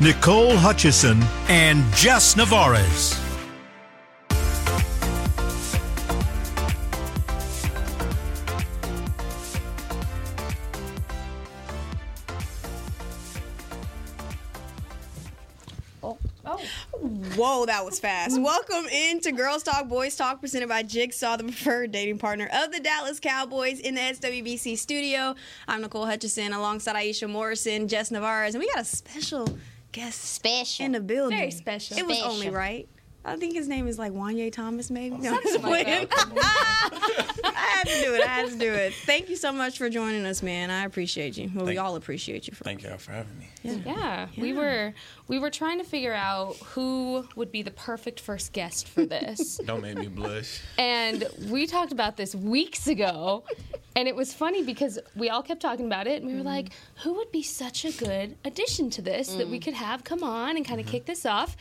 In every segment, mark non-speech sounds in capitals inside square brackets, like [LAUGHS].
Nicole Hutchison, and Jess Navarez. Whoa, that was fast. Welcome into Girls Talk, Boys Talk, presented by Jigsaw, the preferred dating partner of the Dallas Cowboys in the SWBC studio. I'm Nicole Hutchison alongside Aisha Morrison, Jess Navarez, and we got a special guest Special. in the building. Very special. It was Special. only right. I think his name is like Juanyeh Thomas, maybe. No, I'm just [LAUGHS] like playing. I had to do it. I had to do it. Thank you so much for joining us, man. I appreciate you. Well, we all appreciate you for. Thank y'all for having me. Yeah, we were we were trying to figure out who would be the perfect first guest for this. [LAUGHS] Don't make me blush. and we talked about this weeks ago. And it was funny because we all kept talking about it and we were mm-hmm. like, who would be such a good addition to this that we mm. could have come on and kind of mm-hmm. kick this off?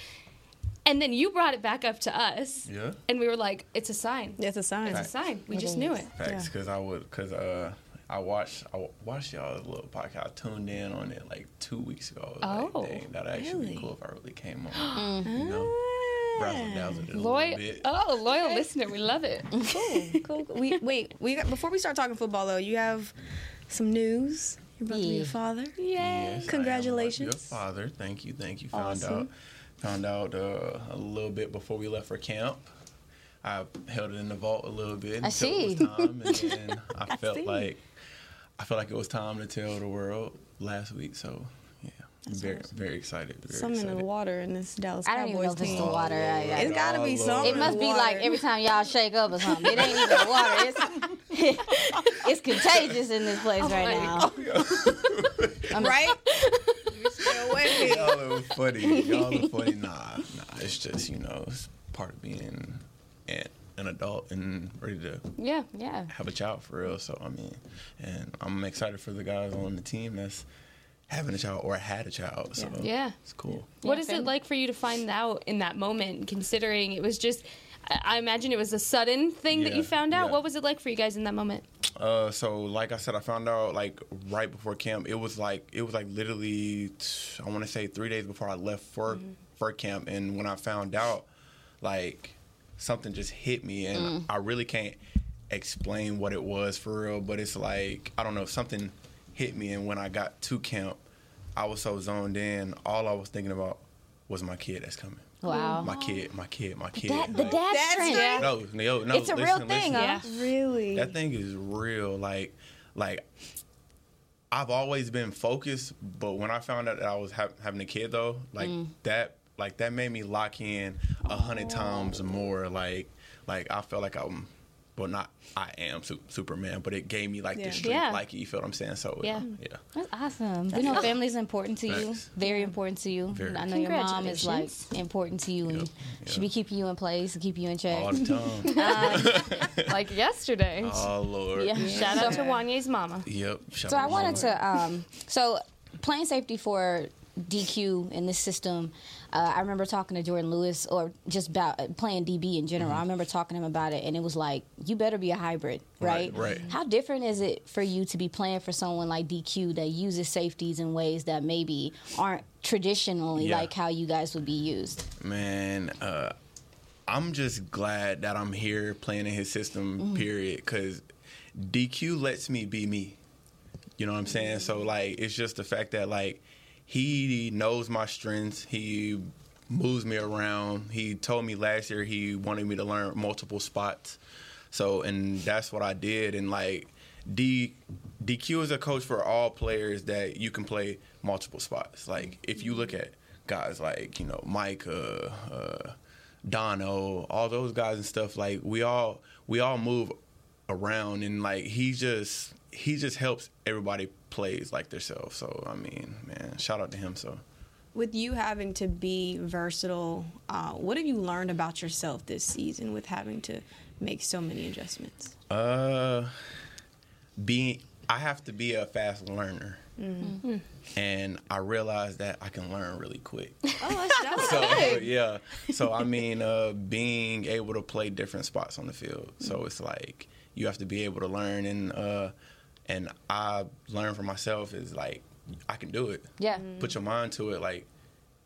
And then you brought it back up to us. Yeah. And we were like, it's a sign. It's a sign. It's a sign. We just knew it. Facts, because I would, because uh, I watched, I watched y'all's little podcast. I tuned in on it like two weeks ago. I was Oh, like, dang, that'd actually really? be cool if I really came on. [GASPS] you know, razzle dazzle it a Loyal, oh, loyal listener. We love it. cool, [LAUGHS] cool. cool. We wait. We got, before we start talking football though, you have some news. You're about to be a Yeah. father. Yes, I am Congratulations. a father. Thank you, thank you. Found Awesome. out, found out uh, a little bit before we left for camp. I held it in the vault a little bit I until see. it was time, and [LAUGHS] then I, felt see. like I felt like it was time to tell the world last week. So yeah, very very excited. Very Something in the water in this Dallas I don't Cowboys even know if it's team. the water. I, I, It's got to be Oh, something. it must be the like every time y'all shake up or something. It ain't even the water. It's, [LAUGHS] it's contagious in this place right [LAUGHS] now. I'm, right? Stay away. [LAUGHS] Y'all are funny. Y'all are funny. Nah, nah. It's just you know, it's part of being an, an adult and ready to Yeah. Yeah. have a child for real. So I mean, and I'm excited for the guys on the team that's having a child or had a child. So Yeah. it's cool. What Yeah, is it like for you to find out in that moment, considering it was just, I imagine it was a sudden thing that you found out? yeah. What was it like for you guys in that moment? Uh, so like I said, I found out like right before camp. It was like it was like literally, I want to say three days before I left for for camp. And when I found out, like something just hit me, and I really can't explain what it was for real. But it's like I don't know, something hit me, and when I got to camp, I was so zoned in. All I was thinking about was my kid that's coming. Wow. My kid, my kid, my kid. That, the Like, dad That's strength. right. no, no, no. It's a real listen, thing, listen. huh? Yeah. Really? That thing is real. Like, like I've always been focused, but when I found out that I was ha- having a kid, though, like Mm. that, like that made me lock in a hundred times more. Like, like I felt like I'm, well, not I am su- Superman, but it gave me like Yeah. the strength. Yeah. Like you feel what I'm saying? So Yeah. yeah. That's awesome. We know family's important to you. Very important to you. Very. I know your mom is like important to you and Yep, she yep. be keeping you in place and keeping you in check. All the time. [LAUGHS] [LAUGHS] Like yesterday. oh Lord. Yeah. Shout out to Juanyeh's mama. Yep. Shout So I out to wanted my- to. Um, so playing safety for DQ in this system, uh, I remember talking to Jourdan Lewis, or just about uh, playing DB in general. Mm-hmm. I remember talking to him about it, and it was like, you better be a hybrid, right? Right, right. How different is it for you to be playing for someone like DQ that uses safeties in ways that maybe aren't traditionally Yeah. like how you guys would be used? Man, uh, I'm just glad that I'm here playing in his system. Period, because DQ lets me be me. You know what I'm saying? So like, it's just the fact that like he knows my strengths. He moves me around. He told me last year he wanted me to learn multiple spots. So and that's what I did. And like D DQ is a coach for all players that you can play multiple spots. Like if you look at guys like you know Mike, uh, uh, Dono, all those guys and stuff. Like we all we all move around and like he just he just helps everybody plays like themselves. So I mean, man, shout out to him. So with you having to be versatile, uh, what have you learned about yourself this season with having to make so many adjustments? Uh, being I have to be a fast learner, Mm-hmm. and I realized that I can learn really quick. Oh, that's, [LAUGHS] so yeah, so I mean, uh, being able to play different spots on the field. So it's like you have to be able to learn, and uh, and I learned for myself is like I can do it. Yeah. Mm-hmm. Put your mind to it, like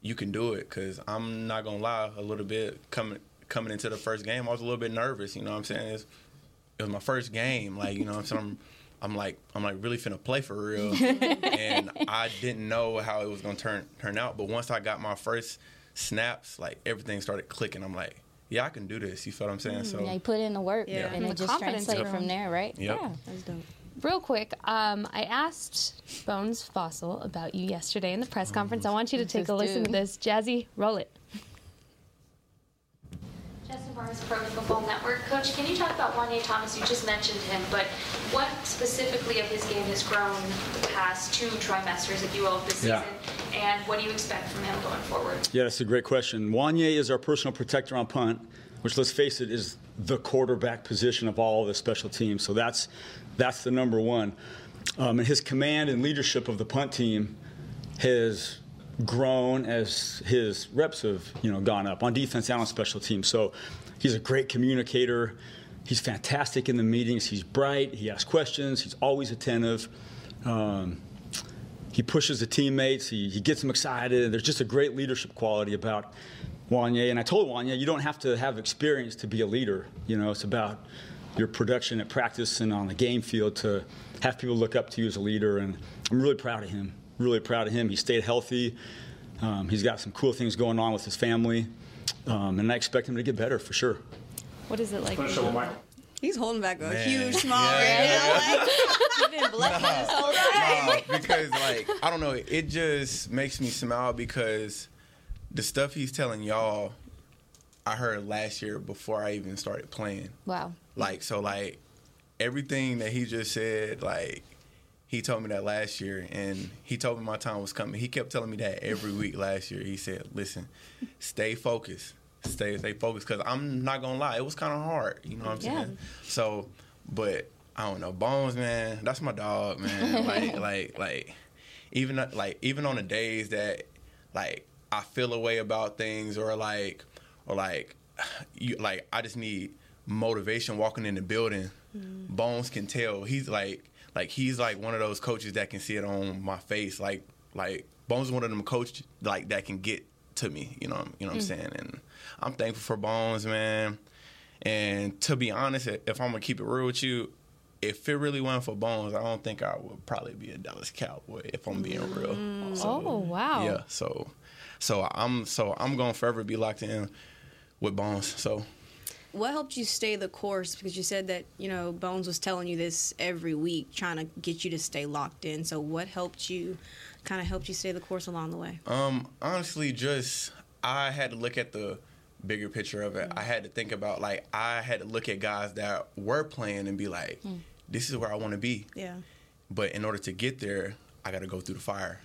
you can do it. Cause I'm not gonna lie, a little bit coming coming into the first game, I was a little bit nervous. You know what I'm saying? It's, it was my first game. Like you know, so I'm I'm like I'm like really finna play for real, [LAUGHS] and I didn't know how it was gonna turn turn out. But once I got my first snaps, like everything started clicking. I'm like, yeah, I can do this. You feel what I'm saying? Mm-hmm. So Yeah, you put in the work, Yeah. and The it just confidence translates from there, right? Yep. Yeah. that's dope. Real quick, um, I asked Bones Fassel about you yesterday in the press conference. I want you to take a listen to this. Jazzy, roll it. Justin Barnes, Pro Football Network. Coach, can you talk about Juanyeh Thomas? You just mentioned him, but what specifically of his game has grown the past two trimesters, if you will, of this Yeah. season? And what do you expect from him going forward? Yeah, that's a great question. Juanyeh is our personal protector on punt, which let's face it is the quarterback position of all the special teams. So that's that's the number one. Um, and his command and leadership of the punt team has grown as his reps have you know gone up on defense and on special teams. So he's a great communicator. He's fantastic in the meetings. He's bright. He asks questions. He's always attentive. Um, he pushes the teammates. He, he gets them excited. There's just a great leadership quality about Juanyeh. And I told Juanyeh, you don't have to have experience to be a leader. You know, it's about your production at practice and on the game field to have people look up to you as a leader. And I'm really proud of him. Really proud of him. He stayed healthy. Um, he's got some cool things going on with his family. Um, and I expect him to get better for sure. What is it like? He's holding back a Man. huge smile Yeah, right now. Like, [LAUGHS] you've been [LAUGHS] blessed this whole time. Nah, [LAUGHS] because like I don't know, it just makes me smile because the stuff he's telling y'all, I heard last year before I even started playing. Wow. Like so, like everything that he just said, like he told me that last year, and he told me my time was coming. He kept telling me that every [LAUGHS] week last year. He said, "Listen, stay focused, stay stay focused." Because I'm not gonna lie, it was kind of hard. You know what I'm Yeah. saying? So, but I don't know, Bones, man, that's my dog, man. [LAUGHS] like like like even like even on the days that like I feel a way about things or like or like you like I just need motivation walking in the building. Mm-hmm. Bones can tell. He's like like he's like one of those coaches that can see it on my face. Like like Bones is one of them coach like that can get to me. You know you know what I'm mm. saying. And I'm thankful for Bones, man. And to be honest, if I'm gonna keep it real with you, if it really wasn't for Bones, I don't think I would probably be a Dallas Cowboy. If I'm being real. Mm. So, Oh, wow. Yeah. So, so I'm so I'm gonna forever be locked in with Bones. So What helped you stay the course? Because you said that you know Bones was telling you this every week, trying to get you to stay locked in. So what helped you, kind of helped you stay the course along the way? Um, honestly, just I had to look at the bigger picture of it. I had to think about like I had to look at guys that were playing and be like, this is where I want to be. Yeah. But in order to get there, I got to go through the fire.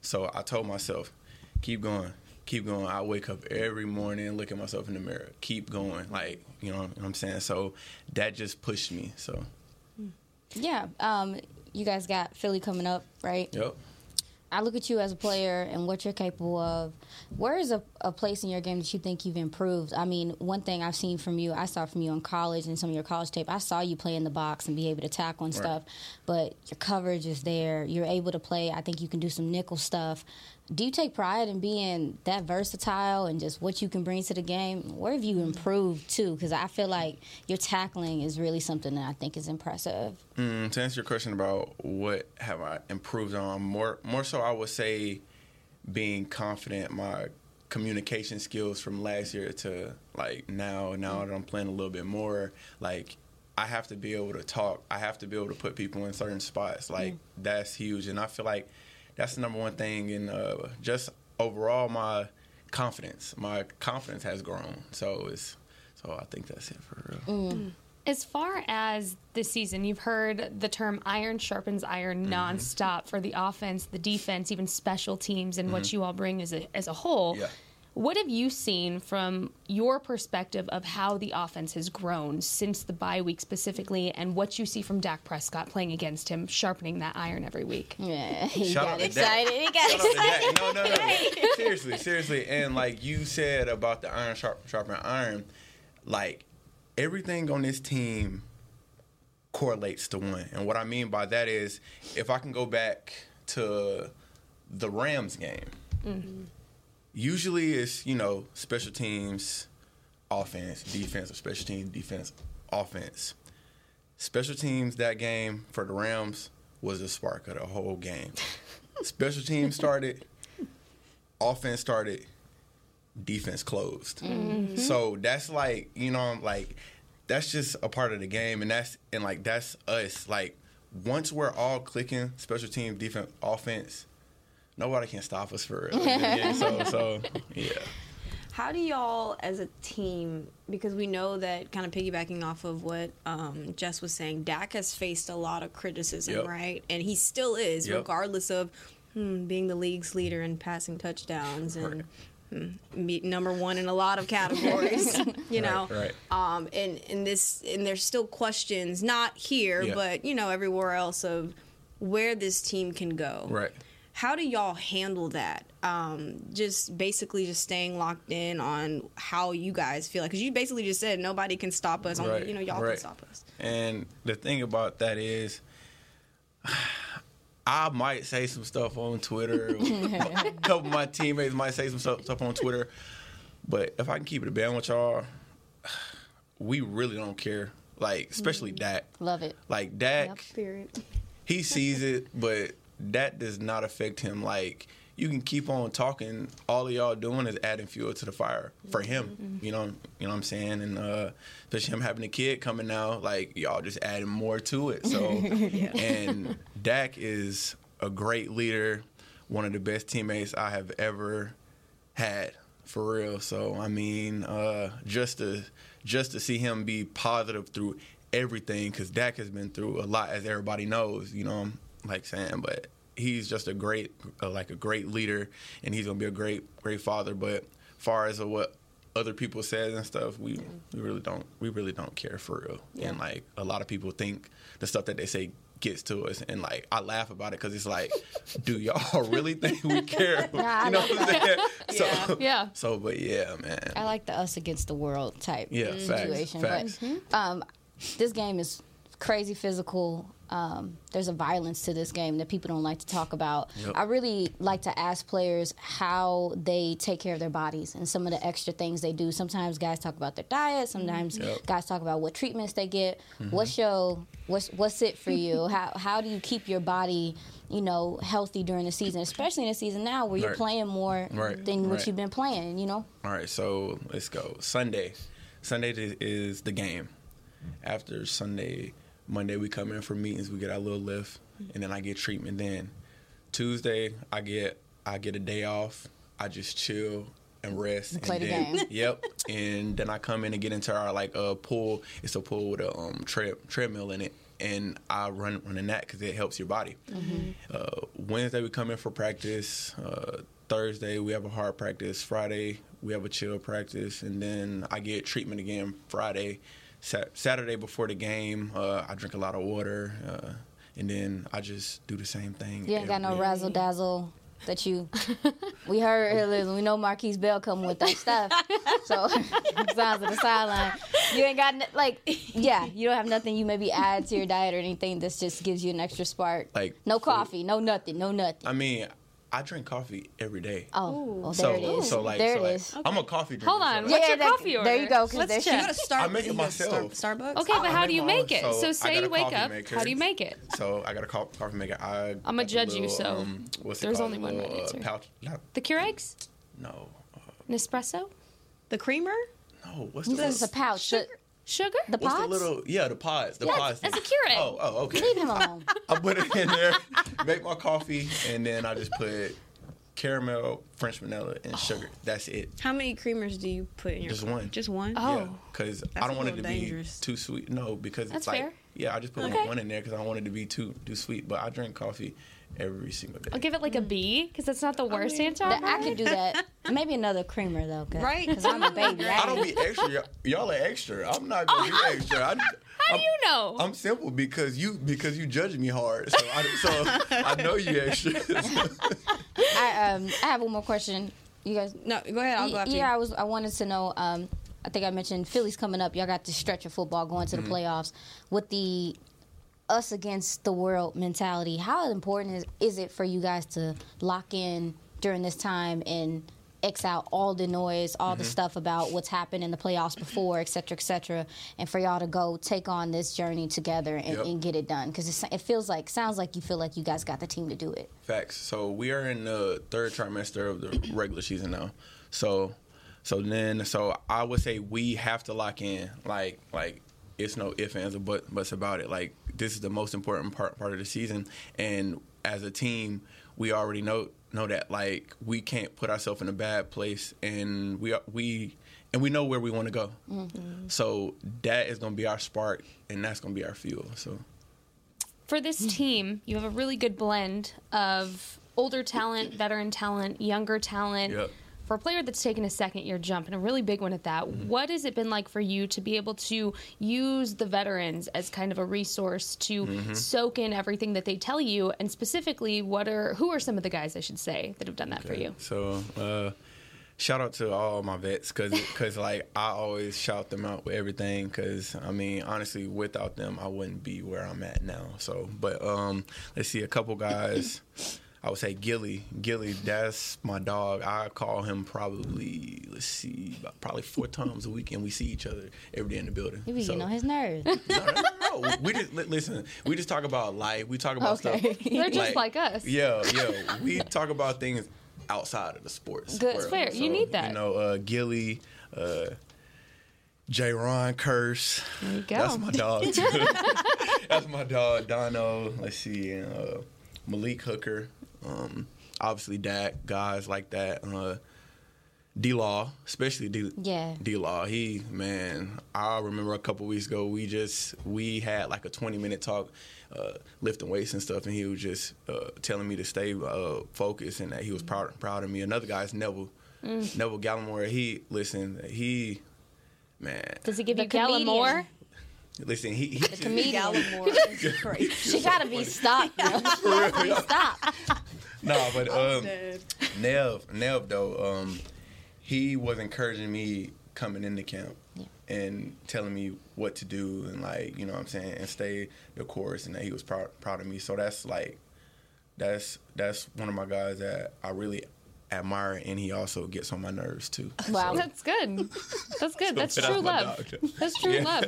So I told myself, keep going, keep going. I wake up every morning, look at myself in the mirror, keep going. Like you know what I'm saying. So that just pushed me. So Yeah. Um, you guys got Philly coming up, right? yep. I look at you as a player and what you're capable of. Where is a, a place in your game that you think you've improved? I mean, one thing I've seen from you, I saw from you in college and some of your college tape, I saw you play in the box and be able to tackle and stuff, but your coverage is there. You're able to play. I think you can do some nickel stuff. Do you take pride in being that versatile and just what you can bring to the game? Where have you improved too? Because I feel like your tackling is really something that I think is impressive. Mm, to answer your question about what have I improved on, more more so I would say being confident, my communication skills from last year to like now, now that I'm playing a little bit more, like I have to be able to talk. I have to be able to put people in certain spots. Like that's huge, and I feel like that's the number one thing. And uh, just overall, my confidence, my confidence has grown. So it's so I think that's it for real. As far as this season, you've heard the term iron sharpens iron Mm-hmm. nonstop for the offense, the defense, even special teams, and what you all bring as a, as a whole. Mm-hmm. Yeah. What have you seen from your perspective of how the offense has grown since the bye week specifically, and what you see from Dak Prescott playing against him, sharpening that iron every week? Yeah, he Shout got out to excited. Dak. He got Shout excited. Dak. No, no, no. [LAUGHS] seriously, seriously. And like you said about the iron sharp, sharpen iron, like everything on this team correlates to one. And what I mean by that is, if I can go back to the Rams game, mm-hmm. Usually it's you know special teams, offense, defense, or special teams, defense, offense. Special teams that game for the Rams was the spark of the whole game. Special teams started, offense started, defense closed. Mm-hmm. So that's like, you know, I'm like that's just a part of the game and that's and like that's us. Like once we're all clicking special team defense, offense, nobody can stop us for [LAUGHS] real. Yeah, so so yeah. How do y'all, as a team, because we know that kind of piggybacking off of what um, Jess was saying, Dak has faced a lot of criticism, Yep. right? And he still is, Yep. regardless of hmm, being the league's leader in passing touchdowns and hmm, number one in a lot of categories, [LAUGHS] you know. right. Um, and and this and there's still questions, not here, Yeah. but you know everywhere else of where this team can go. Right. How do y'all handle that? Um, just basically just staying locked in on how you guys feel like because you basically just said nobody can stop us. Only Right, you know y'all right. can stop us. And the thing about that is, [SIGHS] I might say some stuff on Twitter. [LAUGHS] a couple of my teammates might say some stuff, stuff on Twitter. But if I can keep it a band with y'all, we really don't care. Like, especially Dak. Love it. Like, Dak, Period. he sees it, but that does not affect him. Like you can keep on talking. All of y'all doing is adding fuel to the fire for him. You know, you know what I'm saying, and uh, especially him having a kid coming now, like y'all just adding more to it. So, [LAUGHS] and Dak is a great leader, one of the best teammates I have ever had for real. So I mean, uh, just to just to see him be positive through everything, because Dak has been through a lot, as everybody knows. You know, like saying, but he's just a great, uh, like a great leader, and he's gonna be a great, great father. But far as what other people says and stuff, we we really don't we really don't care for real. And like a lot of people think the stuff that they say gets to us and like I laugh about it because it's like [LAUGHS] do y'all really think we care [LAUGHS] Nah, you know what I'm saying [LAUGHS] so Yeah. so but yeah man I like the us against the world type Yeah, facts, situation. facts. But um, this game is crazy physical. Um, there's a violence to this game that people don't like to talk about. Yep. I really like to ask players how they take care of their bodies and some of the extra things they do. Sometimes guys talk about their diet. Sometimes Yep. guys talk about what treatments they get. What's your what's what's it for you? how how do you keep your body, you know, healthy during the season, especially in the season now where you're Right. playing more Right, than what you've been playing. You know. All right, so let's go. Sunday. Sunday is the game. After Sunday, Monday we come in for meetings. We get our little lift, and then I get treatment. Then Tuesday I get I get a day off. I just chill and rest. Play and the then, game. Yep. [LAUGHS] And then I come in and get into our like uh, pool. It's a pool with a um, tread, treadmill in it, and I run run in that because it helps your body. Uh, Wednesday we come in for practice. Uh, Thursday we have a hard practice. Friday we have a chill practice, and then I get treatment again Friday. Sa- Saturday before the game, uh, I drink a lot of water, uh, and then I just do the same thing. You ain't got no every- razzle dazzle that you. [LAUGHS] we heard we know Markquese Bell coming with that stuff. so [LAUGHS] sounds of the sideline. You ain't got n- like yeah. You don't have nothing you maybe add to your diet or anything that just gives you an extra spark. Like no coffee, no nothing, no nothing. I mean, I drink coffee every day. oh, well, so there it is. so like there so it like, is. I'm a coffee drinker. Hold on. so, What's yeah, your that- coffee order? there you go. Because Let's there's You check. go to Star- I make it you go Star- myself. Starbucks. Okay, but I how do you make it? so So say you wake up. maker. How do you make it? So I got a co- coffee maker. I I'ma got the judge you, so um, what's there's only one right Little, uh, answer. pouch. Not, The Keurigs? no, uh, Nespresso? The creamer. no. What's the This is a pouch. The, Sugar? the what's pods. the little? Yeah, the pods. The Yes, pods. that's a Keurig. Oh, oh, okay. Leave him [LAUGHS] alone. I put it in there, make my coffee, and then I just put caramel, French vanilla, and oh. sugar. That's it. How many creamers do you put in your? Just one. Just one. Oh. Yeah, because That's I don't want it to little be too sweet. No, because That's it's like fair. yeah, I just put Okay. one in there because I don't want it to be too too sweet. But I drink coffee every single day. I'll give it like a B because that's not the worst answer. That- I've I could do that. Maybe another creamer though, cause, Right. 'cause I'm a baby. I [LAUGHS] I don't be extra. Y'all- Y'all are extra. I'm not gonna be extra. I, How [LAUGHS] do you know? I'm simple because you because you judge me hard. So I, so I know you extra. [LAUGHS] I, um, I have one more question. You guys, No, go ahead. I'll go after yeah, you. I was. I wanted to know. Um, I think I mentioned Philly's coming up. Y'all got the stretch of football going to the Mm-hmm. playoffs with the us against the world mentality. How important is, is it for you guys to lock in during this time and X out all the noise, all Mm-hmm. the stuff about what's happened in the playoffs before, et cetera, et cetera, and for y'all to go take on this journey together and, Yep. and get it done? Because it feels like, sounds like you feel like you guys got the team to do it. Facts. So we are in the third trimester of the regular season now. So so then so I would say we have to lock in. Like like it's no ifs ands or but buts about it. Like this is the most important part part of the season and as a team we already know know that like we can't put ourselves in a bad place and we are, we and we know where we want to go. Mm-hmm. So that is going to be our spark and that's going to be our fuel. So for this mm-hmm. team, you have a really good blend of older talent, veteran talent, younger talent. Yep. For a player that's taken a second year jump and a really big one at that, Mm-hmm. what has it been like for you to be able to use the veterans as kind of a resource to Mm-hmm. soak in everything that they tell you? And specifically, what are who are some of the guys I should say that have done that for you? So, uh, shout out to all my vets because cause, like I always shout them out with everything because I mean honestly without them I wouldn't be where I'm at now. So, but um, let's see a couple guys. I would say Gilly. Gilly, that's my dog. I call him probably let's see about probably four times a week, and we see each other every day in the building. You be So- getting on his nerves. [LAUGHS] no, no, no, no. We just li- listen. We just talk about life. We talk about Okay. stuff. [LAUGHS] They're just like us. Yeah, yeah. We talk about things outside of the sports. Good. world. Fair. You need that. You know, uh, Gilly, uh, Jayron Kearse. There you go. That's my dog. Too. [LAUGHS] That's my dog. Dono. Let's see. Uh, Malik Hooker. Um, obviously, Dak. Guys like that. Uh, D Law, especially D Yeah. D Law. He man, I remember a couple weeks ago we just we had like a twenty minute talk, uh, lifting weights and stuff, and he was just uh, telling me to stay uh, focused and that he was proud proud of me. Another guy's Neville, Neville Gallimore. He listen, he man, Does he give The you Gallimore? Listen, he, he The comedian. Gallimore [LAUGHS] is [LAUGHS] crazy. She gotta be stopped. Bro. She gotta be [LAUGHS] stopped. no, but um. Nev, Nev though, um, he was encouraging me coming into camp and telling me what to do and like you know what I'm saying and stay the course and that he was proud proud of me. So that's like that's that's one of my guys that I really admire and he also gets on my nerves too. [LAUGHS] Wow. That's good. That's good. That's That's true my love. That's true love.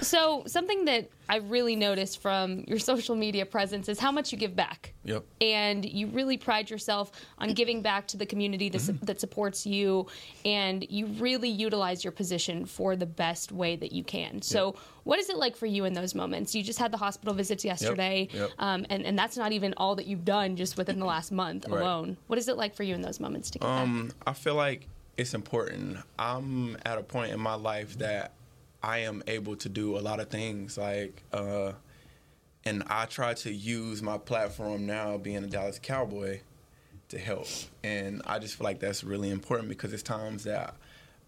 So something that I really noticed from your social media presence is how much you give back. Yep. And you really pride yourself on giving back to the community that, Mm-hmm. su- that supports you, and you really utilize your position for the best way that you can. So, what is it like for you in those moments? You just had the hospital visits yesterday, Yep. Um, and, and that's not even all that you've done just within the last month Right. alone. What is it like for you in those moments to give back? Um, I feel like it's important. I'm at a point in my life that I am able to do a lot of things. Like, uh, and I try to use my platform now, being a Dallas Cowboy, to help. And I just feel like that's really important because it's times that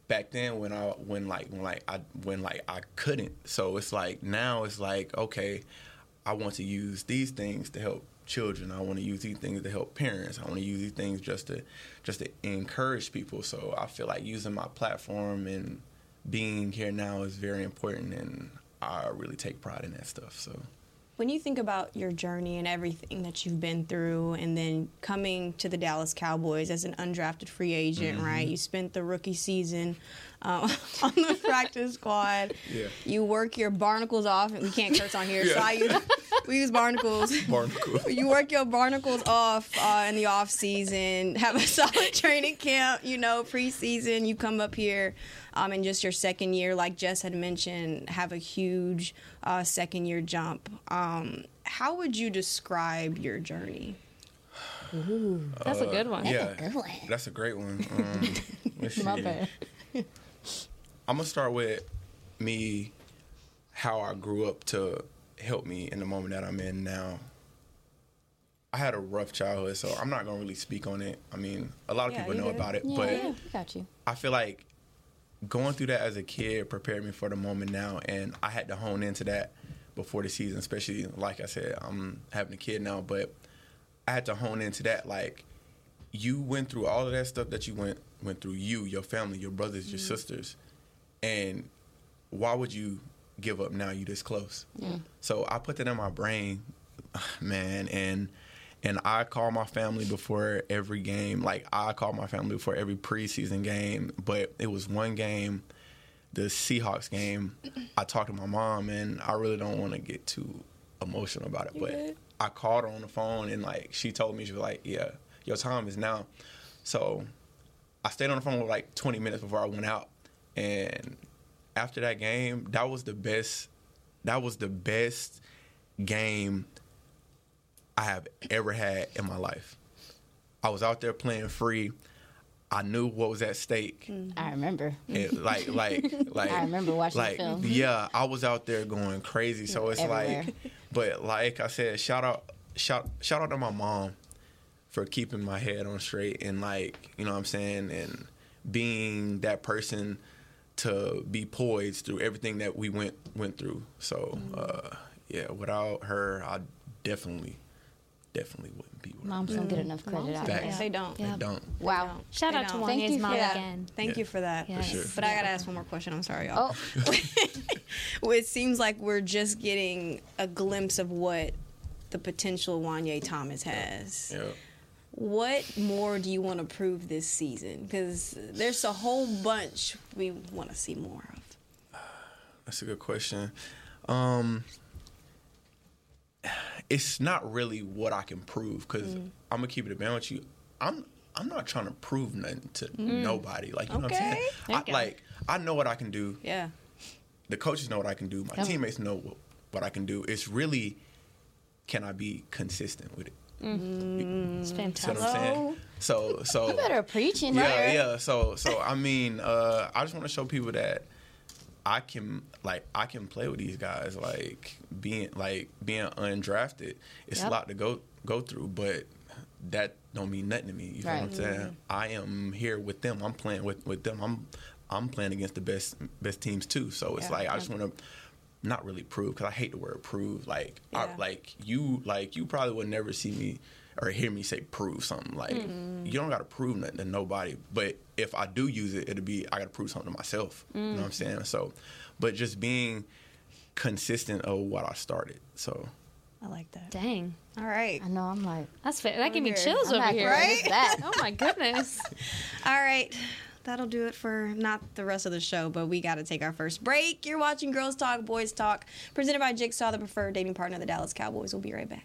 back then when I when like when like I when like I couldn't. So it's like now it's like okay, I want to use these things to help children. I want to use these things to help parents. I want to use these things just to just to encourage people. So I feel like using my platform and being here now is very important and I really take pride in that stuff. So When you think about your journey and everything that you've been through, and then coming to the Dallas Cowboys as an undrafted free agent, Mm-hmm. right? You spent the rookie season um, [LAUGHS] on the practice squad. Yeah. You work your barnacles off. And we can't curse on here, so Yeah. I use, we use barnacles. Barnacles. [LAUGHS] you work your barnacles off uh, in the off season, have a solid training camp, you know, preseason. You come up here um, in just your second year, like Jess had mentioned, have a huge uh, second year jump. Um, how would you describe your journey? That's a good one. yeah, good one. that's a great one. [LAUGHS] Um, let's My see. bad. I'm gonna start with me, how I grew up to help me in the moment that I'm in now. I had a rough childhood, so I'm not gonna really speak on it. I mean, a lot of Yeah, people know good. about it, Yeah, but yeah, we got you. I feel like going through that as a kid prepared me for the moment now, and I had to hone into that before the season. Especially like I said, I'm having a kid now, but I had to hone into that. Like you went through all of that stuff that you went went through. You, your family, your brothers, your mm-hmm. sisters, and why would you give up now? You this close. Yeah. So I put that in my brain, [SIGHS] man, and and I call my family before every game. Like I call my family before every preseason game. But it was one game, the Seahawks game. I talked to my mom, and I really don't want to get too emotional about it. but I called her on the phone, and like she told me, she was like, "Yeah, your time is now." So I stayed on the phone for like 20 minutes before I went out, and after that game, that was the best. That was the best game I have ever had in my life. I was out there playing free. I knew what was at stake. I remember. It, like, [LAUGHS] like, like. I remember watching the like, film. Yeah, I was out there going crazy. So it's Everywhere. like, but like I said, shout out, shout, shout out to my mom for keeping my head on straight and like, you know what I'm saying, and being that person to be poised through everything that we went went through. So, Mm-hmm. uh, yeah, without her, I definitely, definitely wouldn't be where Moms don't get enough credit out Facts. They don't. I don't. Wow. Shout They out to don't. Thank Juanyeh's you for mom that. again. Thank Yeah. you for that. Yes. sure. But I gotta ask one more question. I'm sorry, y'all. Oh, Well, [LAUGHS] it seems like we're just getting a glimpse of what the potential Juanyeh Thomas has. Yeah. What more do you want to prove this season? Because there's a whole bunch we want to see more of. [SIGHS] That's a good question. Um, it's not really what I can prove because Mm. I'm gonna keep it a band with you. I'm I'm not trying to prove nothing to nobody. Like you know what I'm Mm. Saying? I, like I know what I can do. Yeah. The coaches know what I can do. My teammates know what, what I can do. It's really can I be consistent with it? It's You see fantastic. I'm saying? So so you better preaching yeah, here. yeah. So, so I mean, uh, I just want to show people that I can, like, I can play with these guys. Like being, like being undrafted, it's Yep. a lot to go go through, but that don't mean nothing to me. You know what I'm Right. saying? I am here with them. I'm playing with with them. I'm I'm playing against the best best teams too. So it's Yeah. like I just want to. Not really prove because I hate the word prove. Like, Yeah. I, like you, like you probably would never see me or hear me say prove something. Like mm-hmm. you don't got to prove nothing to nobody. But if I do use it, it'll be I got to prove something to myself. You know what I'm mm-hmm. saying? So, but just being consistent of what I started. So I like that. Dang. All right. I know. I'm like, That's fair. That gave me chills I'm over not here. gonna that. [LAUGHS] Oh my goodness. [LAUGHS] All right. That'll do it for not the rest of the show, but we got to take our first break. You're watching Girls Talk, Boys Talk, presented by Jigsaw, the preferred dating partner of the Dallas Cowboys. We'll be right back.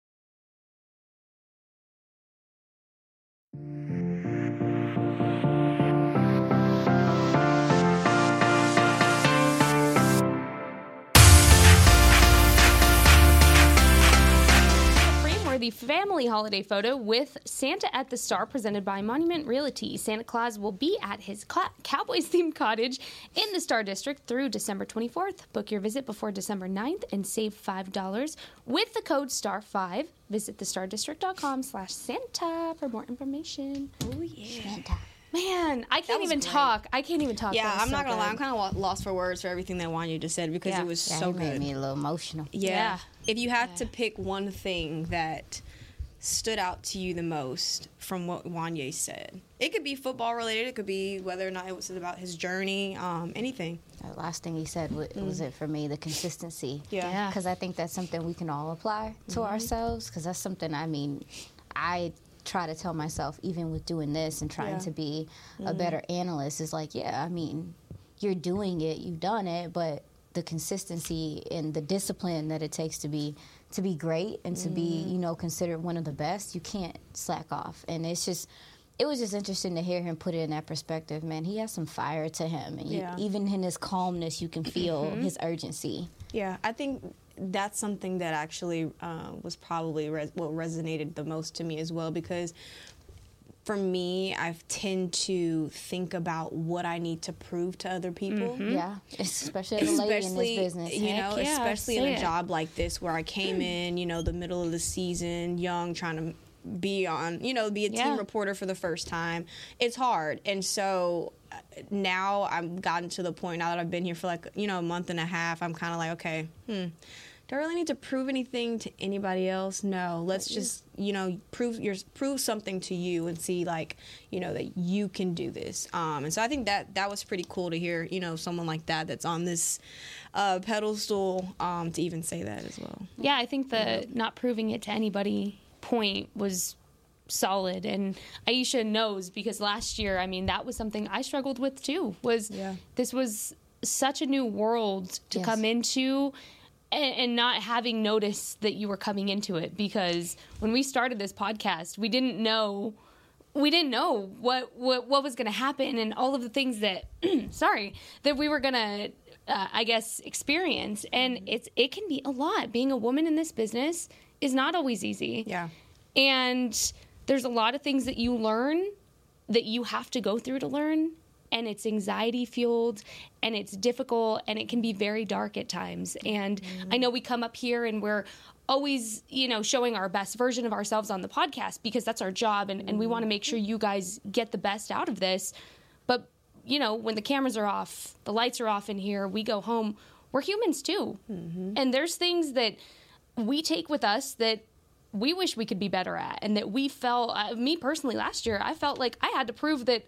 The family holiday photo with Santa at the Star presented by Monument Realty. Santa Claus will be at his Cowboys themed cottage in the Star District through December 24th. Book your visit before December 9th and save $5 with the code STAR5. Visit thestardistrict.com slash Santa for more information. Oh, yeah. Santa. Man, I can't even great. talk. I can't even talk. Yeah, I'm so not gonna good. lie. I'm kind of lost for words for everything that Juanyeh just said because yeah. it was yeah, so good. That made me a little emotional. Yeah. yeah. If you had to pick one thing that stood out to you the most from what Juanyeh said? It could be football related. It could be whether or not it was about his journey. Um, anything. The last thing he said was, mm. was it for me the consistency. Yeah. Because I think that's something we can all apply to mm-hmm. ourselves. Because that's something I mean, I try to tell myself, even with doing this and trying yeah. to be mm-hmm. a better analyst, is like, yeah, I mean, you're doing it, you've done it, but the consistency and the discipline that it takes to be to be great and to mm-hmm. be you know considered one of the best, you can't slack off. And it's just it was just interesting to hear him put it in that perspective. Man, he has some fire to him, and yeah. you, even in his calmness, you can feel mm-hmm. his urgency. Yeah, I think that's something that actually uh, was probably res- what resonated the most to me as well because for me, I tend to think about what I need to prove to other people. Mm-hmm. Yeah, especially as a lady especially, in this business. You know, yeah, especially in a it. job like this where I came in, you know, the middle of the season, young, trying to be on, you know, be a yeah. team reporter for the first time. It's hard, and so uh, now I've gotten to the point now that I've been here for like you know a month and a half. I'm kind of like, okay, hmm do I really need to prove anything to anybody else? No. Let's just, you know, prove your prove something to you and see like, you know, that you can do this. Um, and so I think that that was pretty cool to hear, you know, someone like that that's on this uh, pedestal um, to even say that as well. Yeah, I think the yeah. not proving it to anybody point was solid and Aisha knows because last year I mean that was something I struggled with too was yeah. this was such a new world to yes. come into and, and, not having noticed that you were coming into it because when we started this podcast, we didn't know we didn't know what what, what was going to happen and all of the things that [CLEARS THROAT] sorry that we were going to uh, I guess experience and mm-hmm. it's it can be a lot being a woman in this business is not always easy. Yeah. And there's a lot of things that you learn that you have to go through to learn and it's anxiety fueled and it's difficult and it can be very dark at times. And mm-hmm. I know we come up here and we're always, you know, showing our best version of ourselves on the podcast because that's our job and, mm-hmm. and we want to make sure you guys get the best out of this. But, you know, when the cameras are off, the lights are off in here, we go home, we're humans too. Mm-hmm. And there's things that we take with us that we wish we could be better at and that we felt uh, me personally last year i felt like i had to prove that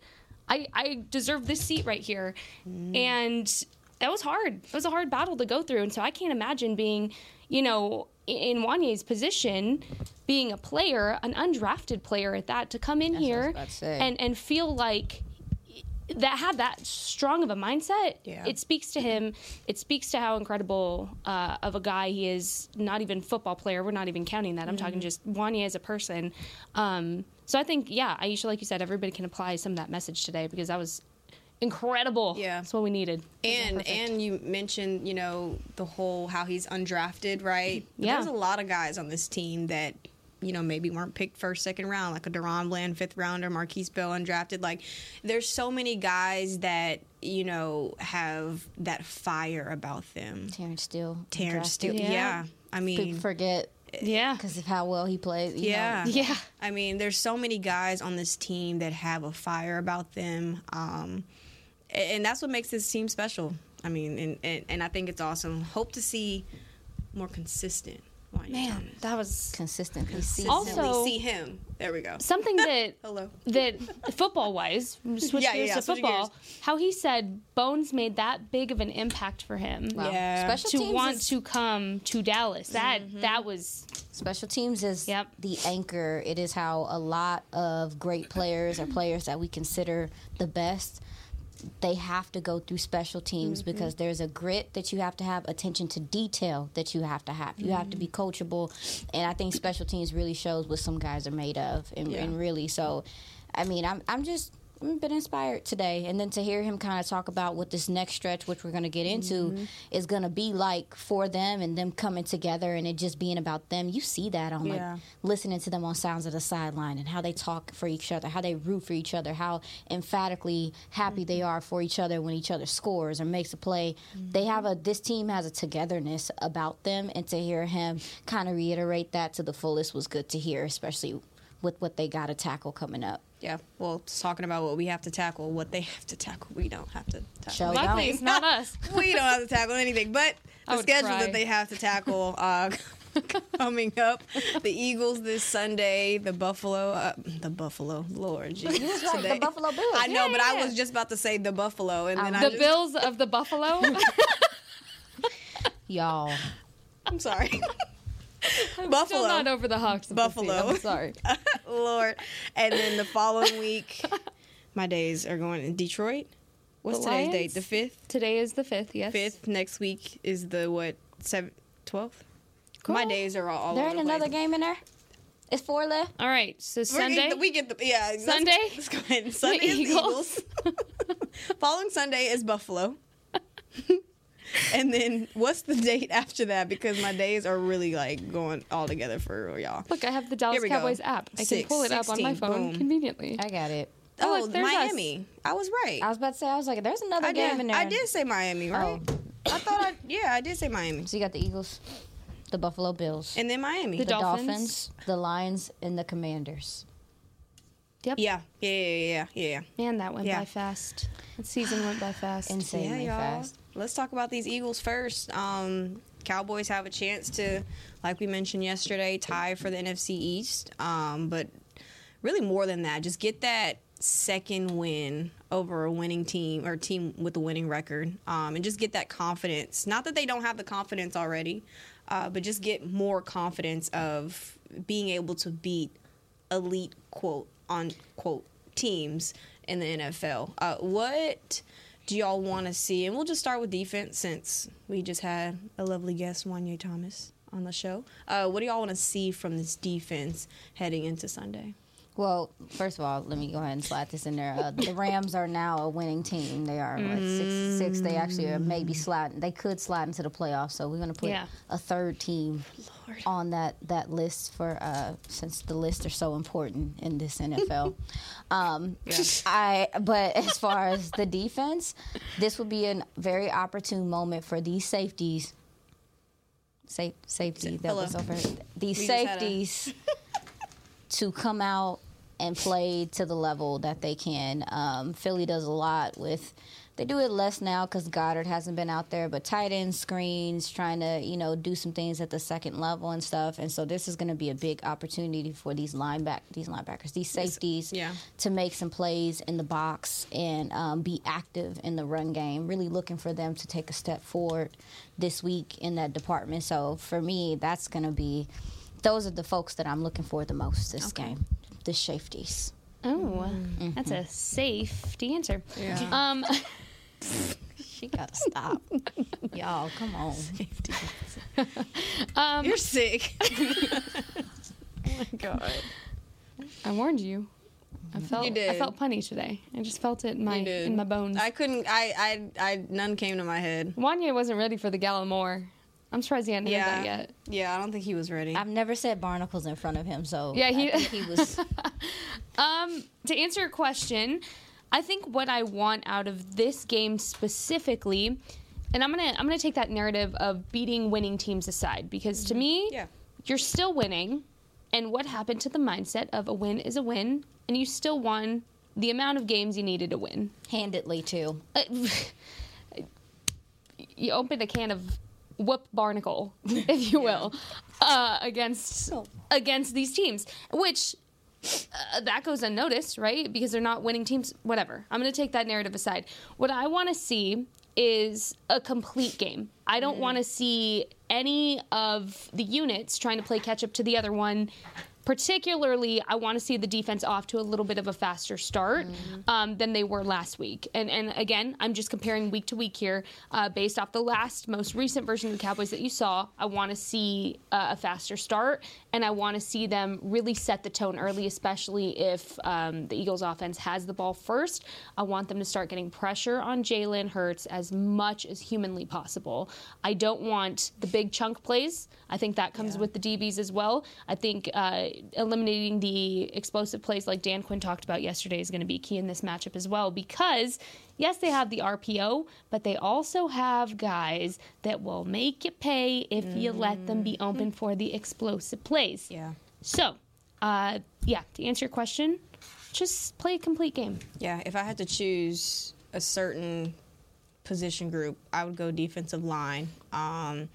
I, I deserve this seat right here. Mm. And that was hard. It was a hard battle to go through. And so I can't imagine being, you know, in Juanyeh's position, being a player, an undrafted player at that, to come in That's here and, and feel like that have that strong of a mindset. Yeah. It speaks to him. It speaks to how incredible uh, of a guy he is. Not even football player. We're not even counting that. I'm mm-hmm. talking just Juanyeh as a person. Um, so I think, yeah, Aisha, like you said, everybody can apply some of that message today because that was incredible. Yeah, that's what we needed. And and you mentioned, you know, the whole how he's undrafted, right? Yeah, there's a lot of guys on this team that you know, maybe weren't picked first, second round, like a DaRon Bland, fifth rounder, Markquese Bell undrafted. Like, there's so many guys that, you know, have that fire about them. Terence Steele. Terence Steele, yeah. yeah. I mean, people forget. Yeah. Because of how well he plays. yeah. Know. [LAUGHS] Yeah. I mean, there's so many guys on this team that have a fire about them. Um, and that's what makes this team special. I mean, and, and, and I think it's awesome. Hope to see more consistent Man, that was consistently see also see him. There we go. Something [LAUGHS] that hello that football wise, [LAUGHS] switch yeah, gears yeah, to football. Gears. How he said Bones made that big of an impact for him. Wow. Yeah, Special to want is... to come to Dallas. That mm-hmm. that was special teams is yep. the anchor. It is how a lot of great players or players that we consider the best they have to go through special teams Mm-hmm. because there's a grit that you have to have, attention to detail that you have to have. You have to be Mm-hmm. coachable, and I think special teams really shows what some guys are made of, and, Yeah. and really so. I mean, I'm I'm just. Bit inspired today, and then to hear him kind of talk about what this next stretch, which we're going to get into, Mm-hmm. is going to be like for them, and them coming together, and it just being about them. You see that on Yeah. like listening to them on sounds of the sideline and how they talk for each other, how they root for each other, how emphatically happy they are for each other when each other scores or makes a play. They have a this team has a togetherness about them, and to hear him kind of reiterate that to the fullest was good to hear, especially with what they got to tackle coming up. Yeah. Well, it's talking about what we have to tackle, what they have to tackle. We don't have to tackle. Show Luckily, it's not [LAUGHS] us. we don't have to tackle anything, but [LAUGHS] the schedule cry. that they have to tackle uh, [LAUGHS] coming up: the Eagles this Sunday, the Buffalo, uh, the Buffalo, Lord Jesus, right, the Buffalo Bills. I know, Yeah, but yeah, I was just about to say the Buffalo, and then I The just, Bills of the Buffalo. Y'all. I'm sorry, [LAUGHS] Still Buffalo, not over the Hawks. of this season. Buffalo. I'm [LAUGHS] sorry. [LAUGHS] Lord, and then the following week, my days are going in Detroit. What's The today's Lions? date? The fifth. Today is the fifth. Yes. Fifth. Next week is the what? Seventh, twelfth. Cool. My days are all. all There over ain't the another place. game in there. It's four left. All right. So We're Sunday. get the- we get the yeah let's- Sunday? Let's, go ahead. Sunday is the Eagles. Eagles. Following Sunday is Buffalo. And then what's the date after that? Because my days are really like going all together for real, y'all. Look, I have the Dallas we go. Cowboys app. I can pull it up on my phone boom. conveniently. I got it. Oh, Oh, look, there's us. Miami. I was right. I was about to say, I was like, there's another I game did. in there. I did say Miami, right? Oh. I thought I yeah I did say Miami. So you got the Eagles, the Buffalo Bills, And then Miami. The the Dolphins. Dolphins, the Lions, and the Commanders. Yep. yeah, yeah, yeah, yeah, yeah. Man, that went Yeah. by fast. That season went by fast. Insanely yeah, fast. Let's talk about these Eagles first. Um, Cowboys have a chance to, like we mentioned yesterday, tie for the NFC East. Um, but really more than that, just get that second win over a winning team or team with a winning record, um, and just get that confidence. Not that they don't have the confidence already, uh, but just get more confidence of being able to beat elite quote unquote teams in the NFL. Uh, what do y'all want to see? And we'll just start with defense since we just had a lovely guest, Juanyeh Thomas, on the show. Uh, what do y'all want to see from this defense heading into Sunday? Well, first of all, let me go ahead and slide this in there. Uh, the Rams are now a winning team. They are what, six six. They actually are maybe sliding. They could slide into the playoffs. So we're going to put Yeah. a third team on that that list for uh, since the lists are so important in this NFL. [LAUGHS] um, I but as far as the defense, this would be a very opportune moment for these safeties. Safe, safety that Hello. was over. These just had a- safeties [LAUGHS] to come out and play to the level that they can. Um, Philly does a lot with. They do it less now because Goedert hasn't been out there, but tight end screens, trying to you know do some things at the second level and stuff. And so this is going to be a big opportunity for these lineback, these linebackers, these safeties, yeah. to make some plays in the box and um, be active in the run game. Really looking for them to take a step forward this week in that department. So for me, that's going to be those are the folks that I'm looking for the most this game. The safeties. Oh, that's a safety answer. Yeah. Um, [LAUGHS] She gotta stop. Y'all, come on. um, You're sick. [LAUGHS] oh my god. I warned you. I felt You did. I felt punny today. I just felt it in my in my bones. I couldn't. I. I. I. None came to my head. Juanyeh wasn't ready for the Gallimore. I'm surprised he hadn't heard Yeah. that yet. Yeah. I don't think he was ready. I've never said barnacles in front of him, so Yeah, he- I think he was. [LAUGHS] Um, to answer your question, I think what I want out of this game specifically, and I'm gonna I'm gonna take that narrative of beating winning teams aside because to me, Yeah. you're still winning, and what happened to the mindset of a win is a win, and you still won the amount of games you needed to win. handedly too. Uh, [LAUGHS] you opened a can of whoop barnacle, [LAUGHS] if you will, uh, against against these teams, which uh, that goes unnoticed, right? Because they're not winning teams. Whatever. I'm going to take that narrative aside. What I want to see is a complete game. I don't want to see any of the units trying to play catch up to the other one particularly, I want to see the defense off to a little bit of a faster start um, than they were last week. And and again, I'm just comparing week to week here, uh, based off the last most recent version of the Cowboys that you saw. I want to see uh, a faster start, and I want to see them really set the tone early, especially if um, the Eagles' offense has the ball first. I want them to start getting pressure on Jalen Hurts as much as humanly possible. I don't want the big chunk plays. I think that comes with the DBs as well. I think uh, eliminating the explosive plays, like Dan Quinn talked about yesterday, is going to be key in this matchup as well because. Yes, they have the RPO, but they also have guys that will make you pay if you let them be open for the explosive plays. Yeah. So, uh, yeah, to answer your question, just play a complete game. Yeah, if I had to choose a certain position group, I would go defensive line. Um,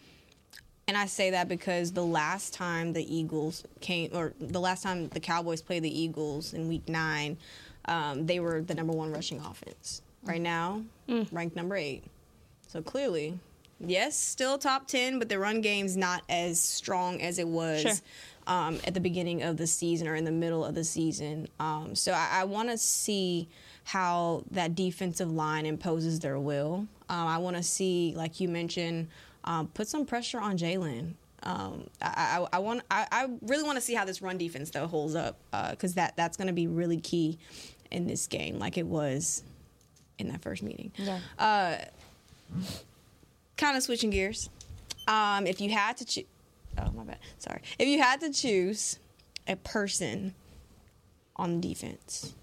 and I say that because the last time the Eagles came, or the last time the Cowboys played the Eagles in Week Nine, um, they were the number one rushing offense. Right now, ranked number eight. So clearly, yes, still top ten, but the run game's not as strong as it was. Sure. Um, at the beginning of the season or in the middle of the season. Um, so I, I want to see how that defensive line imposes their will. Um, I want to see, like you mentioned, um, put some pressure on Jalen. Um, I, I, I want. I, I really want to see how this run defense though holds up because that that's going to be really key in this game, like it was in that first meeting. Yeah. Uh, kind of switching gears. Um, if you had to choose, oh my bad, sorry. If you had to choose a person on defense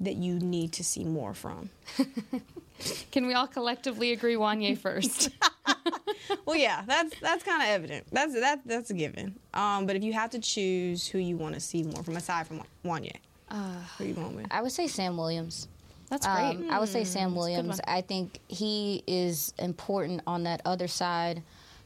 that you need to see more from, [LAUGHS] Can we all collectively agree Juanyeh first? [LAUGHS] well, yeah, that's that's kind of evident. That's that that's a given. Um, but if you have to choose who you want to see more from, aside from Juanyeh, who you going with? I would say Sam Williams. That's great. Um, I would say Hmm, Sam Williams. I think he is important on that other side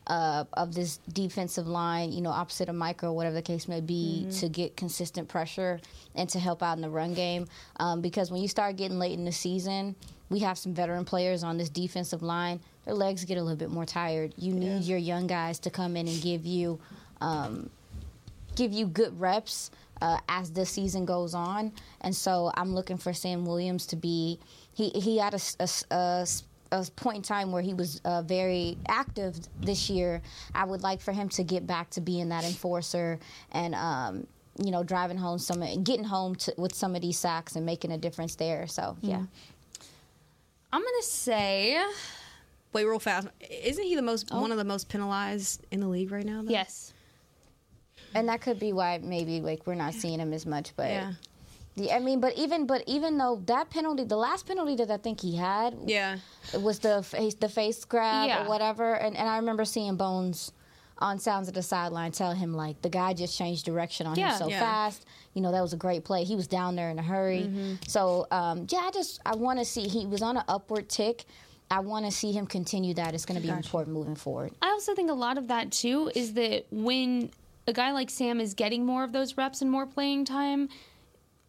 uh, of this defensive line, you know, opposite of Micah or whatever the case may be, Mm-hmm. to get consistent pressure and to help out in the run game. Um, because when you start getting late in the season, we have some veteran players on this defensive line. Their legs get a little bit more tired. You need your young guys to come in and give you. Um, give you good reps uh, as the season goes on. And so I'm looking for Sam Williams to be. He he had a, a a a point in time where he was uh, very active this year. I would like for him to get back to being that enforcer and. Um, you know, driving home some, getting home to, with some of these sacks and making a difference there. So, yeah. I'm gonna say Wait, real fast. Isn't he the most Oh. one of the most penalized in the league right now? Though? yes. and that could be why maybe like we're not seeing him as much. But Yeah. Yeah, I mean, but even but even though that penalty, the last penalty that I think he had, Yeah. was the face the face grab Yeah. or whatever, and and I remember seeing Bones on sounds at the sideline tell him like the guy just changed direction on Yeah. him so Yeah. fast. You know that was a great play. He was down there in a hurry. Mm-hmm. So um, yeah, I just I want to see he was on an upward tick. I want to see him continue that. It's going to be important moving forward. I also think a lot of that too is that when a guy like Sam is getting more of those reps and more playing time,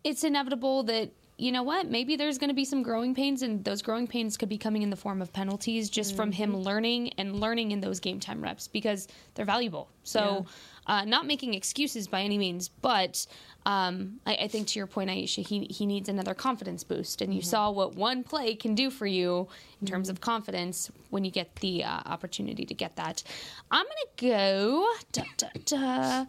it's inevitable that you know what maybe there's going to be some growing pains and those growing pains could be coming in the form of penalties just from him learning and learning in those game time reps because they're valuable. So uh, not making excuses by any means but um, I, I think to your point aisha he, he needs another confidence boost. And you saw what one play can do for you in terms of confidence when you get the uh, opportunity to get that. I'm going to go da, da, da.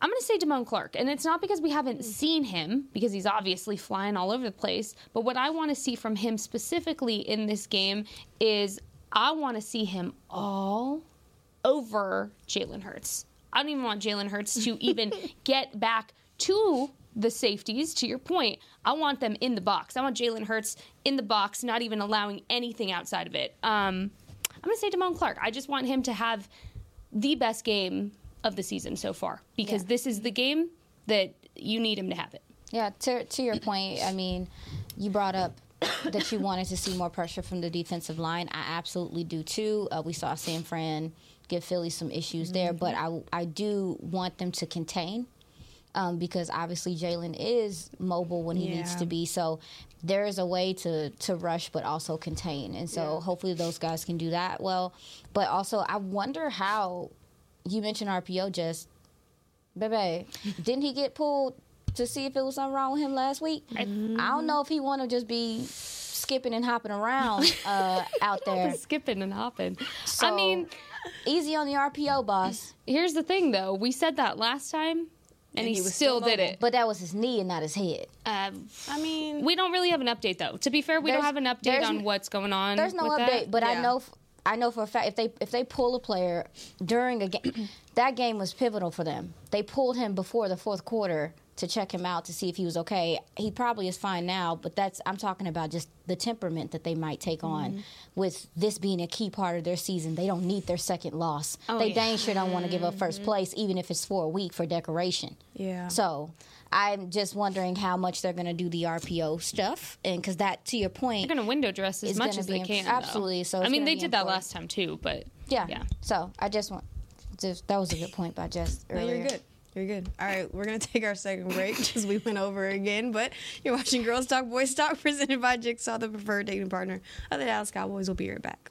I'm going to say Damone Clark. And it's not because we haven't seen him, because he's obviously flying all over the place. But what I want to see from him specifically in this game is I want to see him all over Jalen Hurts. I don't even want Jalen Hurts to [LAUGHS] even get back to the safeties, to your point. I want them in the box. I want Jalen Hurts in the box, not even allowing anything outside of it. Um, I'm going to say Damone Clark. I just want him to have the best game of the season so far because Yeah. this is the game that you need him to have it. Yeah, to to your point, I mean, you brought up that you wanted to see more pressure from the defensive line. I absolutely do too. Uh, we saw San Fran give Philly some issues there, but I I do want them to contain. Um, because obviously Jalen is mobile when he needs to be, so there is a way to to rush but also contain, and so hopefully those guys can do that well. But also, I wonder how you mentioned RPO just Baby, didn't he get pulled to see if it was something wrong with him last week? I don't know if he want to just be skipping and hopping around uh, [LAUGHS] out there. skipping and hopping. So, I mean, easy on the RPO, boss. here's the thing, though. We said that last time, and, he, he still, still did it. But that was his knee and not his head. Um, I mean, we don't really have an update, though. To be fair, we don't have an update on what's going on. There's no update, that. but I know f- I know for a fact if they if they pull a player during a game, [CLEARS THROAT] that game was pivotal for them. They pulled him before the fourth quarter to check him out to see if he was okay. He probably is fine now, but that's I'm talking about just the temperament that they might take on Mm-hmm. with this being a key part of their season. They don't need their second loss. Oh, they yeah. dang sure don't want to give up Mm-hmm. first place, even if it's for a week for decoration. Yeah. So. I'm just wondering how much they're going to do the RPO stuff, and because that, to your point, They're going to window dress as much as they imp- can. though. absolutely, so I mean, they be did that last time too, but Yeah. Yeah. So I just want, just that was a good point by Jess No, you're good. You're good. All right, we're gonna [LAUGHS] take our second break because we went over again. But you're watching Girls Talk Boys Talk, [LAUGHS] presented by Jigsaw, the preferred dating partner of the Dallas Cowboys. We'll be right back.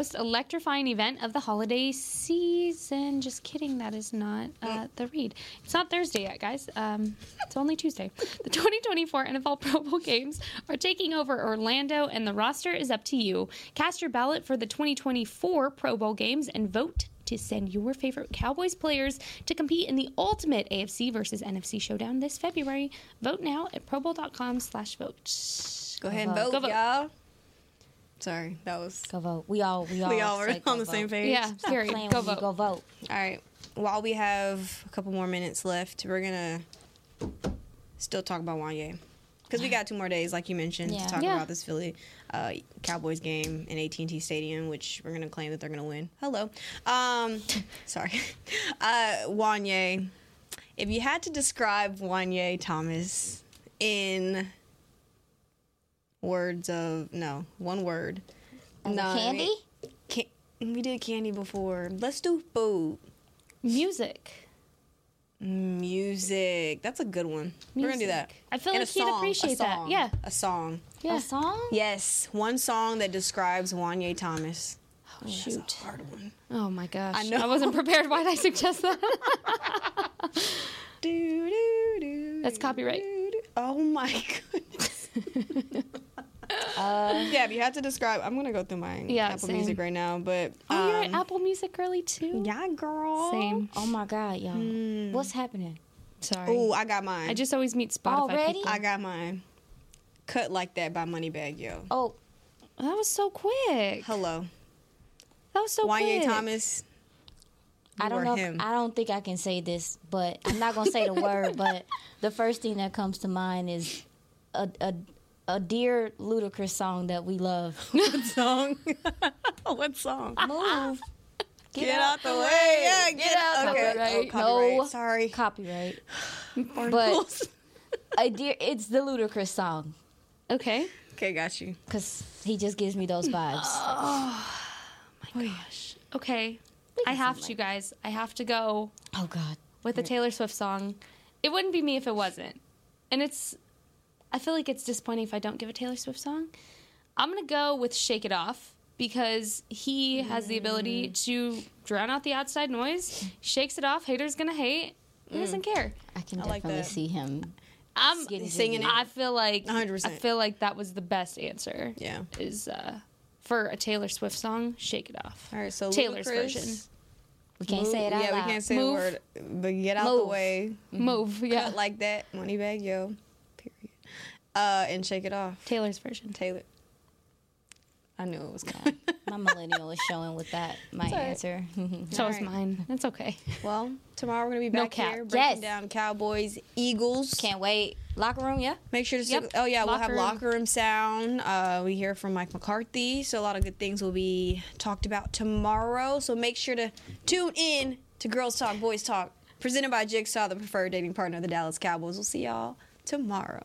Most electrifying event of the holiday season. Just kidding, that is not uh, the read. It's not Thursday yet, guys. Um, it's only Tuesday. The 2024 NFL Pro Bowl games are taking over Orlando, and the roster is up to you. Cast your ballot for the 2024 Pro Bowl games and vote to send your favorite Cowboys players to compete in the ultimate AFC versus NFC showdown this February. Vote now at probowl.com slash vote. Go ahead and vote. vote, Go vote. y'all. Sorry, that was. Go vote. We all we [LAUGHS] all We all were say go on the vote. same page. Yeah, period. Go vote. Go vote. All right. While we have a couple more minutes left, we're gonna still talk about Juanyeh because we got two more days, like you mentioned, Yeah. to talk Yeah. about this Philly uh, Cowboys game in AT&T Stadium, which we're gonna claim that they're gonna win. Hello, um, [LAUGHS] sorry, [LAUGHS] uh, Juanyeh. If you had to describe Juanyeh Thomas in words of no one word, no I mean- candy? Can, we did candy before. Let's do food. Music. Music. That's a good one. We're gonna do that. Music. I feel And like he'd song, appreciate that. Yeah. A song. Yeah. A song? Yes. One song that describes Juanyeh Thomas. Oh, shoot. hard one. Oh my gosh. I know. I wasn't prepared. Why'd I suggest that? Do, do, do, That's copyright. do, do. Oh my goodness. [LAUGHS] yeah, if you had to describe, I'm gonna go through my Yeah, Apple same. Music right now, but Oh, you're um, an Apple Music girly too? Yeah, girl. Same. Oh my God, y'all. What's happening? Sorry. Oh, I got mine. I just always meet Spotify Already? people. I got mine. Cut like that by Moneybagg Yo. Oh, That was so quick. Hello, That was so Juanyeh quick. Thomas. I don't know. If, I don't think I can say this, but I'm not gonna say the [LAUGHS] word. But the first thing that comes to mind is a a, a dear Ludacris song that we love. [LAUGHS] What song? [LAUGHS] what song? Move. Get, out, the way. Yeah, get, out. Okay. Copyright. Oh, copyright. No. Sorry. Copyright. [SIGHS] but a dear, it's the Ludacris song. Okay. Okay, got you. Because he just gives me those vibes. [SIGHS] Oh my gosh. Okay. I have to, guys. I have to go. Oh God. With a Taylor Swift song. It wouldn't be me if it wasn't. And it's I feel like it's disappointing if I don't give a Taylor Swift song. I'm gonna go with Shake It Off because he has the ability mm. to drown out the outside noise. [LAUGHS] Shakes it off. Haters gonna hate. He doesn't mm. care. I can I definitely that. see him. I'm Getting singing it. I feel like 100%. I feel like that was the best answer. Yeah. Is uh, for a Taylor Swift song, "Shake It Off." All right, so Taylor's Ludacris, version. We can't say it out Yeah, loud. we can't say Move. the word, but get out the way. Move, yeah. Cut like that, money bag, yo. Period. Uh, and shake it off. Taylor's version. Taylor. I knew it was coming. [LAUGHS] My millennial is showing with that. My all right. answer. [LAUGHS] So is mine. That's okay. well, tomorrow we're gonna be No back cap. here breaking Yes. down Cowboys, Eagles. Can't wait. Locker room, yeah. Make sure to Yep. stick. Oh yeah, we'll have Locker room. locker room sound. Uh, we hear from Mike McCarthy, so a lot of good things will be talked about tomorrow. So make sure to tune in to Girls Talk, Boys Talk, presented by Jigsaw, the preferred dating partner of the Dallas Cowboys. We'll see y'all tomorrow.